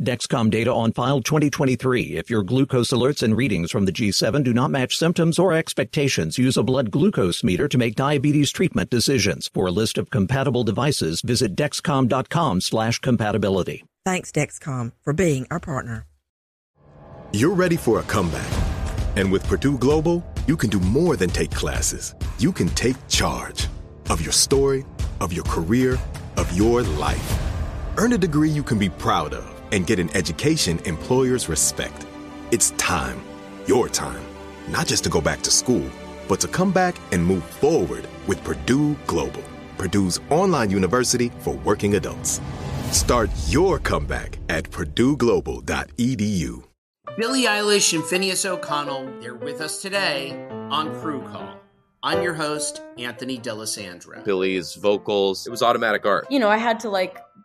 Dexcom data on file 2023. If your glucose alerts and readings from the G7 do not match symptoms or expectations, use a blood glucose meter to make diabetes treatment decisions. For a list of compatible devices, visit dexcom.com slash compatibility. Thanks, Dexcom, for being our partner. You're ready for a comeback. And with Purdue Global, you can do more than take classes. You can take charge of your story, of your career, of your life. Earn a degree you can be proud of and get an education employers respect. It's time, your time, not just to go back to school, but to come back and move forward with Purdue Global, Purdue's online university for working adults. Start your comeback at purdueglobal.edu. Billie Eilish and Finneas O'Connell, they're with us today on Crew Call. I'm your host, Anthony D'Alessandro. Billie's vocals, it was automatic art. You know, I had to like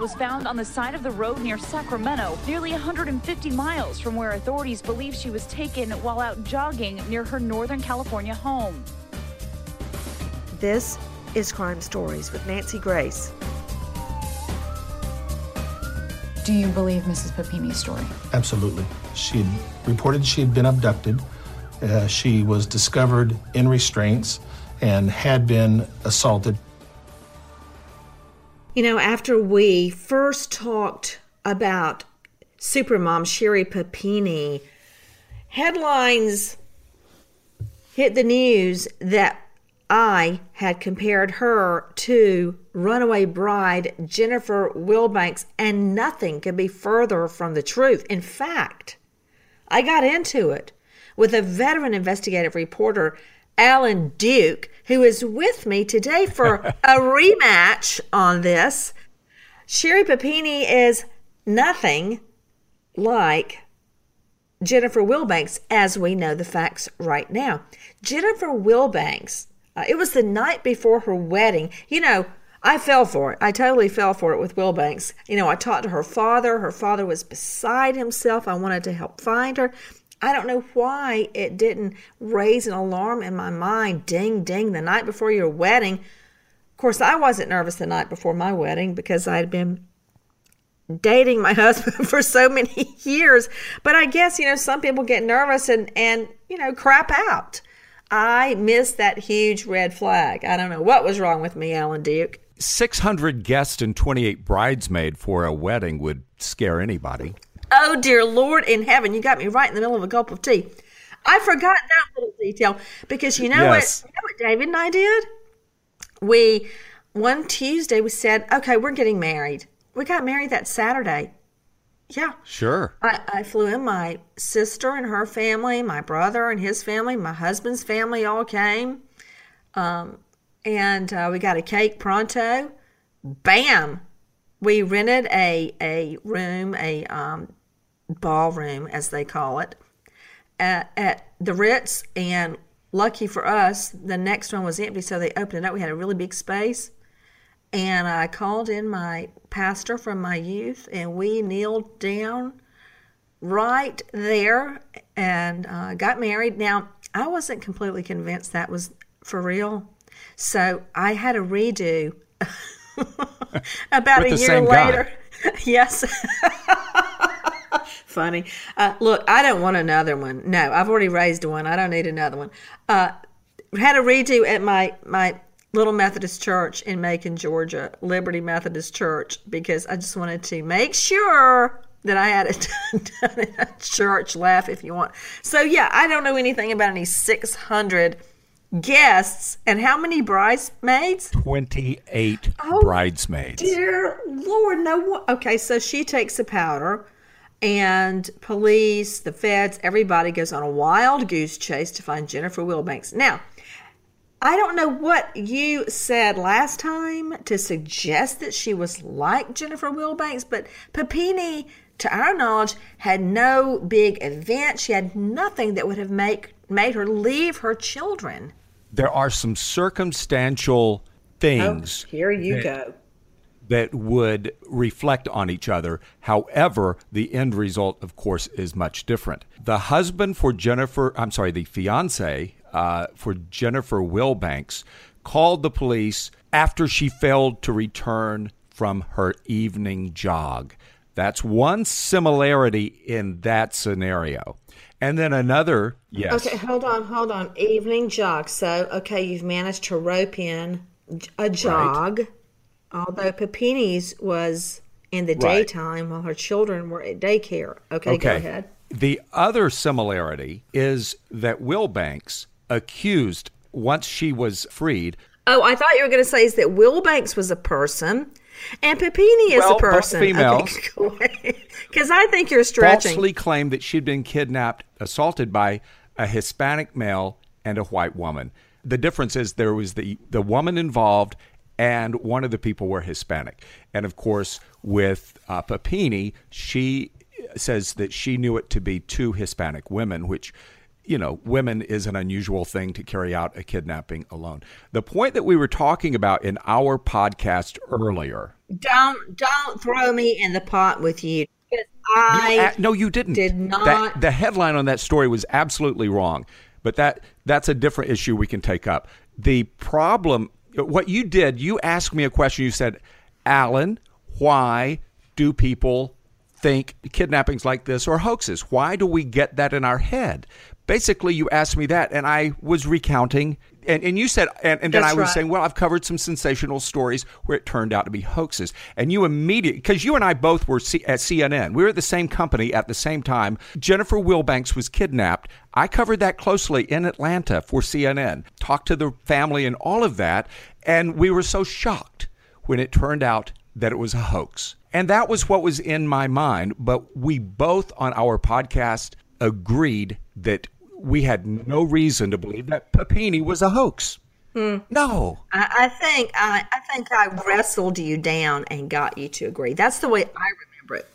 Was found on the side of the road near Sacramento, nearly 150 miles from where authorities believe she was taken while out jogging near her Northern California home. This is Crime Stories with Nancy Grace. Do you believe Mrs. Papini's story? Absolutely. She had reported she had been abducted. Uh, she was discovered in restraints and had been assaulted. You know, after we first talked about Supermom Sherry Papini, headlines hit the news that I had compared her to runaway bride Jennifer Wilbanks, and nothing could be further from the truth. In fact, I got into it with a veteran investigative reporter, Alan Duke, who is with me today for a rematch on this. Sherry Papini is nothing like Jennifer Wilbanks as we know the facts right now. Jennifer Wilbanks, uh, it was the night before her wedding. You know, I fell for it. I totally fell for it with Wilbanks. You know, I talked to her father. Her father was beside himself. I wanted to help find her. I don't know why it didn't raise an alarm in my mind. Ding, ding, the night before your wedding. Of course, I wasn't nervous the night before my wedding because I had been dating my husband for so many years. But I guess, you know, some people get nervous and, and you know, crap out. I missed that huge red flag. I don't know what was wrong with me, Alan Duke. 600 guests and 28 bridesmaids for a wedding would scare anybody. Oh, dear Lord in heaven, you got me right in the middle of a gulp of tea. I forgot that little detail because you know Yes. what? You know what David and I did? We one Tuesday we said, okay, we're getting married. We got married that Saturday. Yeah. Sure. I, I flew in my sister and her family, my brother and his family, my husband's family all came. Um, and uh, we got a cake pronto. Bam! We rented a, a room, a um, ballroom, as they call it, at, at the Ritz, and lucky for us, the next one was empty, so they opened it up. We had a really big space. And I called in my pastor from my youth, and we kneeled down right there and uh, got married. Now, I wasn't completely convinced that was for real. So I had a redo about a year later. yes. Funny. Uh, look, I don't want another one. No, I've already raised one. I don't need another one. Uh, had a redo at my my little Methodist church in Macon, Georgia, Liberty Methodist Church, because I just wanted to make sure that I had it done in a church. Laugh if you want. So yeah, I don't know anything about any six hundred guests and how many bridesmaids? 28 oh, bridesmaids. Dear Lord, no. Okay, so she takes the powder, and police, the feds, everybody goes on a wild goose chase to find Jennifer Wilbanks. Now, I don't know what you said last time to suggest that she was like Jennifer Wilbanks, but Papini, to our knowledge, had no big event. She had nothing that would have make, made her leave her children. There are some circumstantial things. Oh, here you that, go. That would reflect on each other. However, the end result, of course, is much different. The husband for Jennifer, I'm sorry, the fiance uh, for Jennifer Wilbanks called the police after she failed to return from her evening jog. That's one similarity in that scenario. And then another, yes. Okay, hold on, hold on. Evening jog. So, okay, you've managed to rope in a jog, right. Although Papini's was in the right. daytime while her children were at daycare. Okay, okay, go ahead. The other similarity is that Wilbanks accused once she was freed. Oh, I thought you were going to say is that Wilbanks was a person and Papini is well, a person. Females. Because I think you're stretching. Falsely claimed that she'd been kidnapped, assaulted by a Hispanic male and a white woman. The difference is there was the, the woman involved and one of the people were Hispanic. And of course, with uh, Papini, she says that she knew it to be two Hispanic women, which you know, women is an unusual thing to carry out a kidnapping alone. The point that we were talking about in our podcast earlier. Don't don't throw me in the pot with you. I you, no, you didn't. Did not. That, the headline on that story was absolutely wrong, but that that's a different issue we can take up. The problem, what you did, you asked me a question. You said, "Alan, why do people think kidnappings like this are hoaxes? Why do we get that in our head? basically you asked me that and I was recounting and, and you said and, and then That's I was right. saying, well, I've covered some sensational stories where it turned out to be hoaxes. And you immediately because you and I both were C- at CNN. We were at the same company at the same time. Jennifer Wilbanks was kidnapped. I covered that closely in Atlanta for CNN. Talked to the family and all of that, and we were so shocked when it turned out that it was a hoax. And that was what was in my mind, but we both on our podcast agreed that we had no reason to believe that Papini was a hoax. Mm. No, I, I think I, I think I wrestled you down and got you to agree. That's the way I remember it.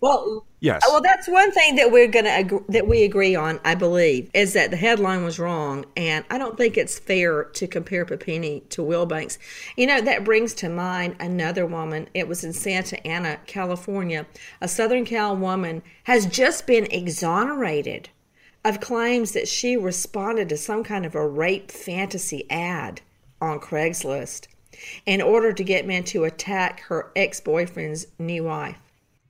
Well, yes. Well, that's one thing that we're gonna agree, that we agree on. I believe is that the headline was wrong, and I don't think it's fair to compare Papini to Wilbanks. You know that brings to mind another woman. It was in Santa Ana, California. A Southern Cal woman has just been exonerated of claims that she responded to some kind of a rape fantasy ad on Craigslist in order to get men to attack her ex boyfriend's new wife.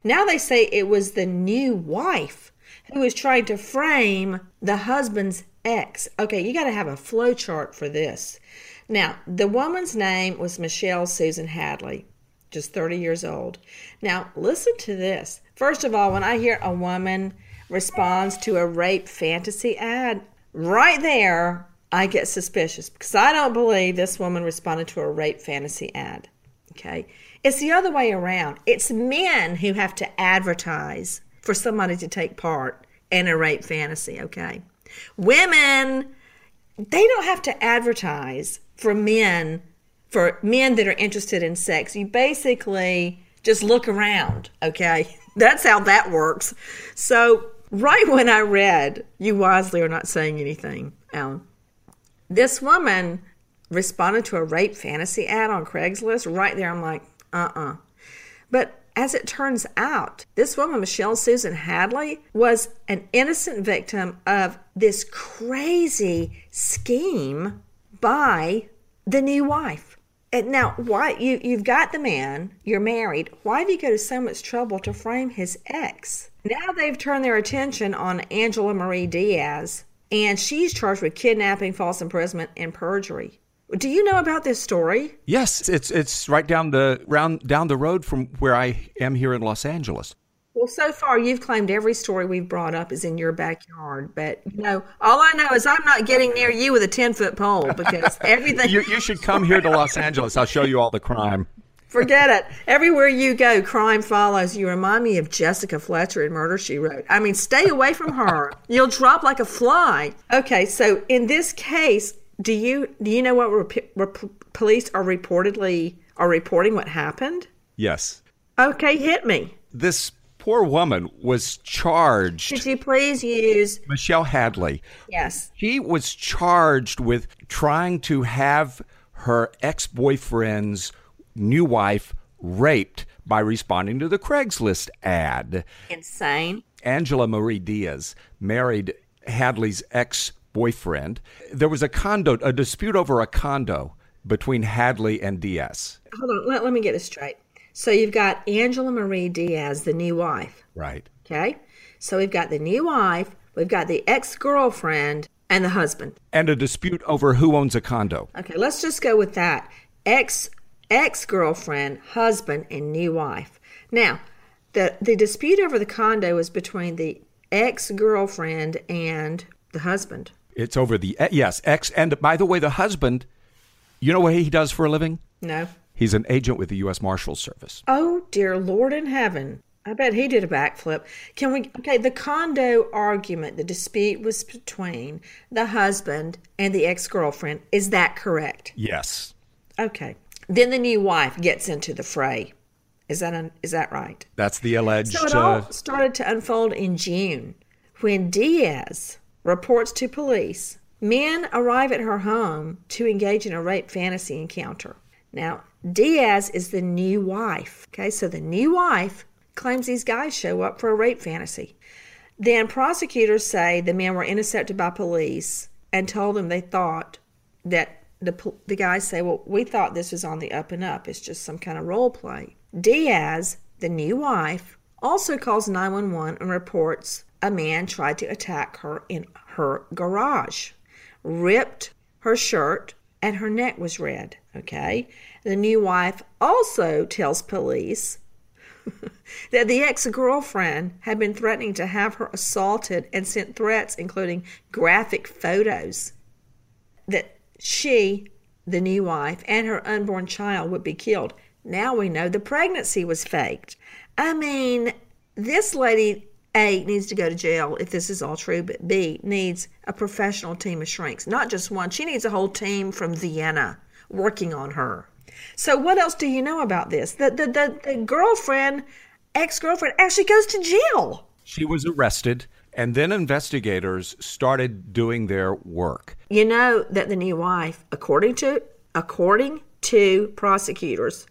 Now they say it was the new wife who was trying to frame the husband's ex. Okay, you got to have a flow chart for this. Now, the woman's name was Michelle Susan Hadley, just 30 years old. Now, listen to this. First of all, when I hear a woman responds to a rape fantasy ad, right there, I get suspicious because I don't believe this woman responded to a rape fantasy ad. Okay. It's the other way around. It's men who have to advertise for somebody to take part in a rape fantasy. Okay. Women, they don't have to advertise for men, for men that are interested in sex. You basically just look around. Okay. That's how that works. So right when I read, you wisely are not saying anything, Alan. This woman responded to a rape fantasy ad on Craigslist. Right there, I'm like, uh uh-uh. uh. But as it turns out, this woman, Michelle Susan Hadley, was an innocent victim of this crazy scheme by the new wife. And now, why you you've got the man, you're married. Why do you go to so much trouble to frame his ex? Now they've turned their attention on Angela Marie Diaz, and she's charged with kidnapping, false imprisonment, and perjury. Do you know about this story? Yes, it's it's right down the round down the road from where I am here in Los Angeles. Well, so far you've claimed every story we've brought up is in your backyard, but you know, all I know is I'm not getting near you with a ten foot pole because everything. you, you should come here to Los Angeles. I'll show you all the crime. Forget it. Everywhere you go, crime follows. You remind me of Jessica Fletcher in Murder She Wrote. I mean, stay away from her. You'll drop like a fly. Okay, so in this case, do you do you know what rep- rep- police are reportedly are reporting what happened? Yes. Okay, hit me. This poor woman was charged. Could you please use Michelle Hadley? Yes. She was charged with trying to have her ex boyfriend's new wife raped by responding to the Craigslist ad. Insane. Angela Marie Diaz married Hadley's ex boyfriend. There was a condo, a dispute over a condo between Hadley and Diaz. Hold on, let, let me get this straight. So you've got Angela Marie Diaz, the new wife. Right. Okay. So we've got the new wife, we've got the ex girlfriend, and the husband. And a dispute over who owns a condo. Okay, let's just go with that. Ex ex girlfriend, husband, and new wife. Now, the the dispute over the condo is between the ex girlfriend and the husband. It's over the yes ex. And by the way, the husband, you know what he does for a living? No. He's an agent with the U.S. Marshals Service. Oh, dear Lord in heaven. I bet he did a backflip. Can we? Okay, the condo argument, the dispute was between the husband and the ex girlfriend. Is that correct? Yes. Okay. Then the new wife gets into the fray. Is that un, is that right? That's the alleged. So it all uh, started to unfold in June when Diaz reports to police. Men arrive at her home to engage in a rape fantasy encounter. Now, Diaz is the new wife. Okay, so the new wife claims these guys show up for a rape fantasy. Then prosecutors say the men were intercepted by police and told them they thought that the, the guys say, Well, we thought this was on the up and up. It's just some kind of role play. Diaz, the new wife, also calls 911 and reports a man tried to attack her in her garage, ripped her shirt, and her neck was red. Okay. The new wife also tells police that the ex girlfriend had been threatening to have her assaulted and sent threats, including graphic photos, that she, the new wife, and her unborn child would be killed. Now we know the pregnancy was faked. I mean, this lady a needs to go to jail if this is all true, but B needs a professional team of shrinks, not just one. She needs a whole team from Vienna working on her. So, what else do you know about this? The the the, the girlfriend, ex girlfriend, actually goes to jail. She was arrested, and then investigators started doing their work. You know that the new wife, according to according to prosecutors,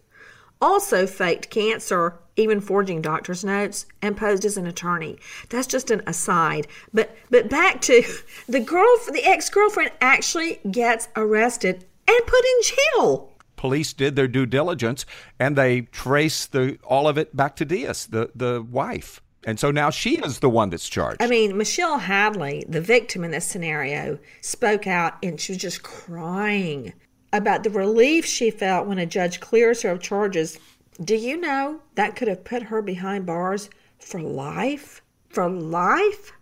also faked cancer even forging doctor's notes and posed as an attorney. That's just an aside. But but back to the girl the ex-girlfriend actually gets arrested and put in jail. Police did their due diligence and they traced the all of it back to Diaz, the the wife. And so now she is the one that's charged. I mean, Michelle Hadley, the victim in this scenario, spoke out and she was just crying about the relief she felt when a judge clears her of charges do you know that could have put her behind bars for life? For life?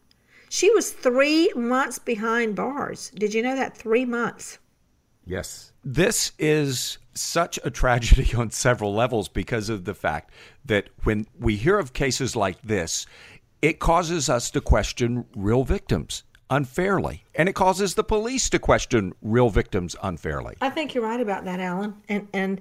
She was three months behind bars. Did you know that? Three months. Yes. This is such a tragedy on several levels because of the fact that when we hear of cases like this, it causes us to question real victims unfairly. And it causes the police to question real victims unfairly. I think you're right about that, Alan. And and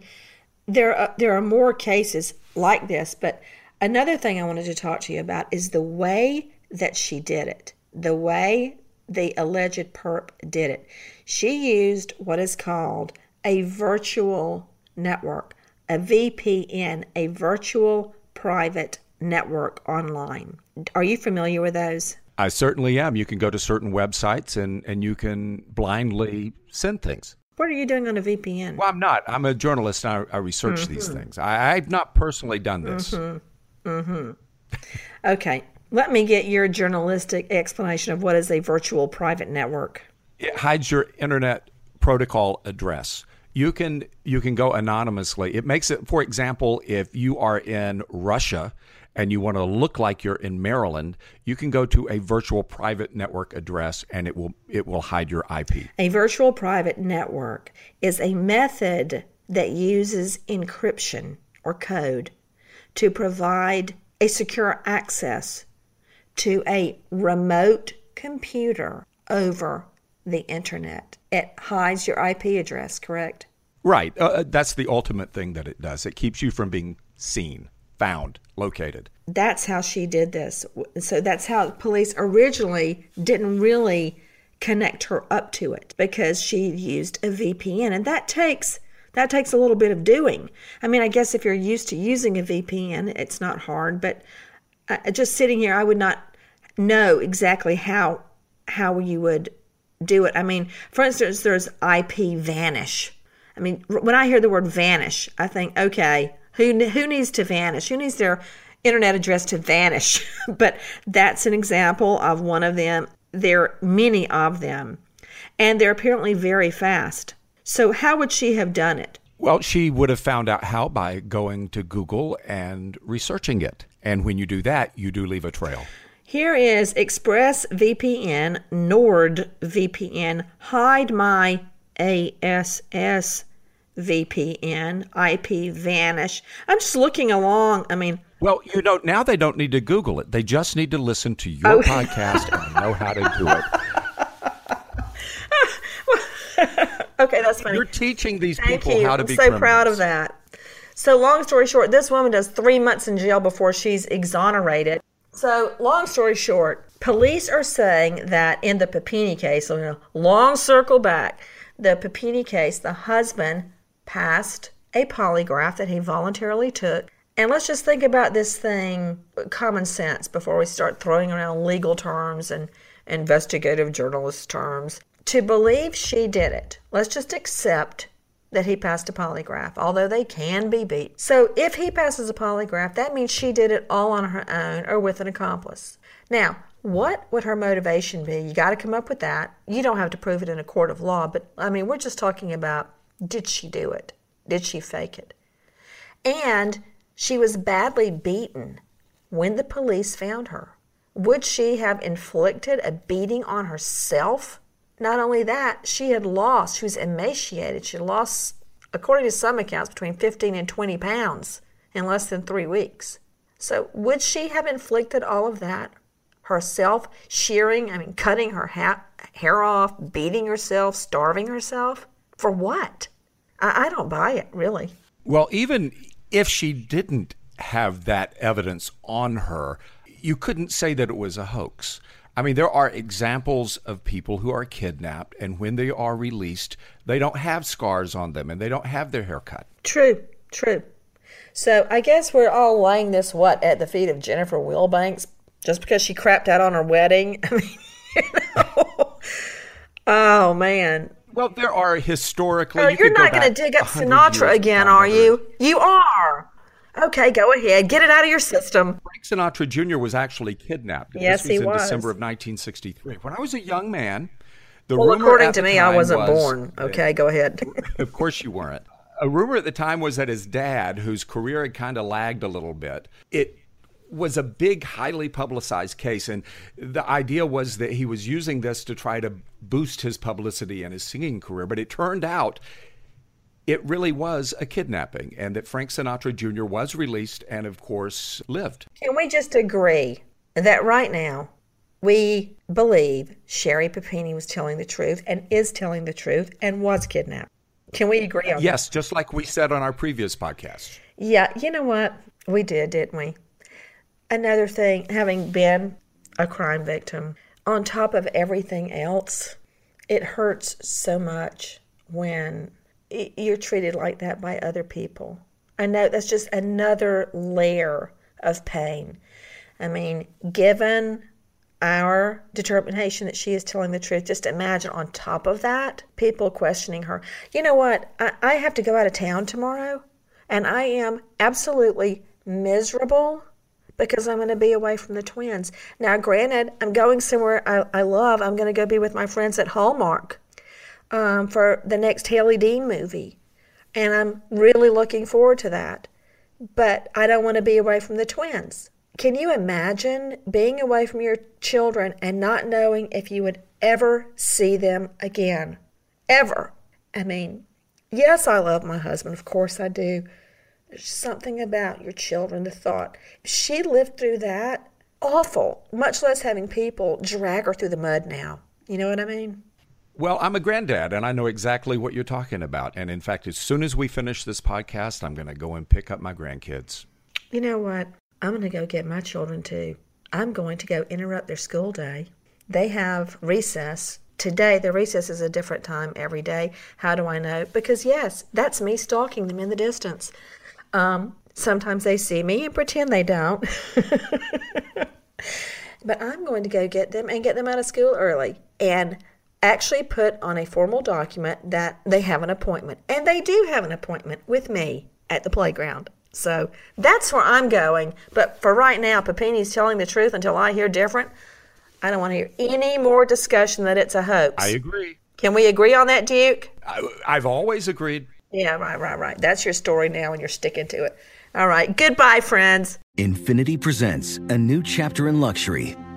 there are, there are more cases like this, but another thing I wanted to talk to you about is the way that she did it. The way the alleged perp did it. She used what is called a virtual network, a VPN, a virtual private network online. Are you familiar with those? I certainly am. You can go to certain websites and, and you can blindly send things. What are you doing on a VPN? Well, I'm not. I'm a journalist and I, I research mm-hmm. these things. I, have not personally done this. Mm-hmm. Mm-hmm. okay. Let me get your journalistic explanation of what is a virtual private network. It hides your internet protocol address. You can you can go anonymously. It makes it for example, if you are in Russia and you want to look like you're in Maryland, you can go to a virtual private network address and it will it will hide your IP. A virtual private network is a method that uses encryption or code to provide a secure access to a remote computer over the internet. It hides your IP address, correct? Right. Uh, uh, that's the ultimate thing that it does. It keeps you from being seen found, located. That's how she did this. So that's how police originally didn't really connect her up to it because she used a VPN and that takes that takes a little bit of doing. I mean, I guess if you're used to using a VPN, it's not hard, but uh, just sitting here I would not know exactly how how you would do it. I mean, for instance, there's IP vanish. I mean, when I hear the word vanish, I think, okay, who who needs to vanish? Who needs their internet address to vanish? but that's an example of one of them. There are many of them, and they're apparently very fast. So how would she have done it? Well, she would have found out how by going to Google and researching it. And when you do that, you do leave a trail. Here is ExpressVPN, NordVPN, Hide My ASS VPN, IP vanish. I'm just looking along. I mean, well, you know, now they don't need to Google it. They just need to listen to your oh. podcast and know how to do it. okay, that's funny. You're teaching these Thank people you. how to be I'm so criminals. proud of that. So, long story short, this woman does three months in jail before she's exonerated. So, long story short, police are saying that in the Papini case, so know, long circle back, the Papini case, the husband passed a polygraph that he voluntarily took. And let's just think about this thing common sense before we start throwing around legal terms and investigative journalist terms. To believe she did it, let's just accept that he passed a polygraph, although they can be beat. So if he passes a polygraph, that means she did it all on her own or with an accomplice. Now, what would her motivation be? You got to come up with that. You don't have to prove it in a court of law, but I mean, we're just talking about did she do it? Did she fake it? And she was badly beaten when the police found her. Would she have inflicted a beating on herself? Not only that, she had lost, she was emaciated. She lost, according to some accounts, between 15 and 20 pounds in less than three weeks. So, would she have inflicted all of that herself, shearing, I mean, cutting her ha- hair off, beating herself, starving herself? For what? I, I don't buy it, really. Well, even if she didn't have that evidence on her, you couldn't say that it was a hoax. I mean, there are examples of people who are kidnapped, and when they are released, they don't have scars on them and they don't have their hair cut. True, true. So I guess we're all laying this what at the feet of Jennifer Wilbanks just because she crapped out on her wedding. I mean, you know. oh man, well, there are historically. Oh, you are not going to dig up Sinatra again, are you? You are. Okay, go ahead. Get it out of your system. Frank Sinatra Jr. was actually kidnapped. Yes, was he in was. December of 1963. When I was a young man, the well, rumor according to me, I was, wasn't born. Okay, go ahead. of course, you weren't. A rumor at the time was that his dad, whose career had kind of lagged a little bit, it was a big, highly publicized case. And the idea was that he was using this to try to boost his publicity and his singing career. But it turned out it really was a kidnapping and that Frank Sinatra Jr. was released and, of course, lived. Can we just agree that right now we believe Sherry Papini was telling the truth and is telling the truth and was kidnapped? Can we agree on that? yes, that? just like we said on our previous podcast. Yeah, you know what? We did, didn't we? Another thing, having been a crime victim, on top of everything else, it hurts so much when you're treated like that by other people. I know that's just another layer of pain. I mean, given our determination that she is telling the truth, just imagine on top of that, people questioning her. You know what? I, I have to go out of town tomorrow, and I am absolutely miserable because I'm going to be away from the twins. Now, granted, I'm going somewhere I, I love. I'm going to go be with my friends at Hallmark um, for the next Hailey Dean movie. And I'm really looking forward to that. But I don't want to be away from the twins. Can you imagine being away from your children and not knowing if you would ever see them again? Ever. I mean, yes, I love my husband. Of course I do. There's something about your children, the thought. She lived through that, awful, much less having people drag her through the mud now. You know what I mean? Well, I'm a granddad and I know exactly what you're talking about. And in fact, as soon as we finish this podcast, I'm going to go and pick up my grandkids. You know what? I'm going to go get my children too. I'm going to go interrupt their school day. They have recess. Today, the recess is a different time every day. How do I know? Because, yes, that's me stalking them in the distance. Um, sometimes they see me and pretend they don't. but I'm going to go get them and get them out of school early. And actually put on a formal document that they have an appointment. And they do have an appointment with me at the playground. So that's where I'm going. But for right now, Papini's telling the truth until I hear different. I don't want to hear any more discussion that it's a hoax. I agree. Can we agree on that, Duke? I, I've always agreed. Yeah, right, right, right. That's your story now, and you're sticking to it. All right. Goodbye, friends. Infiniti presents a new chapter in luxury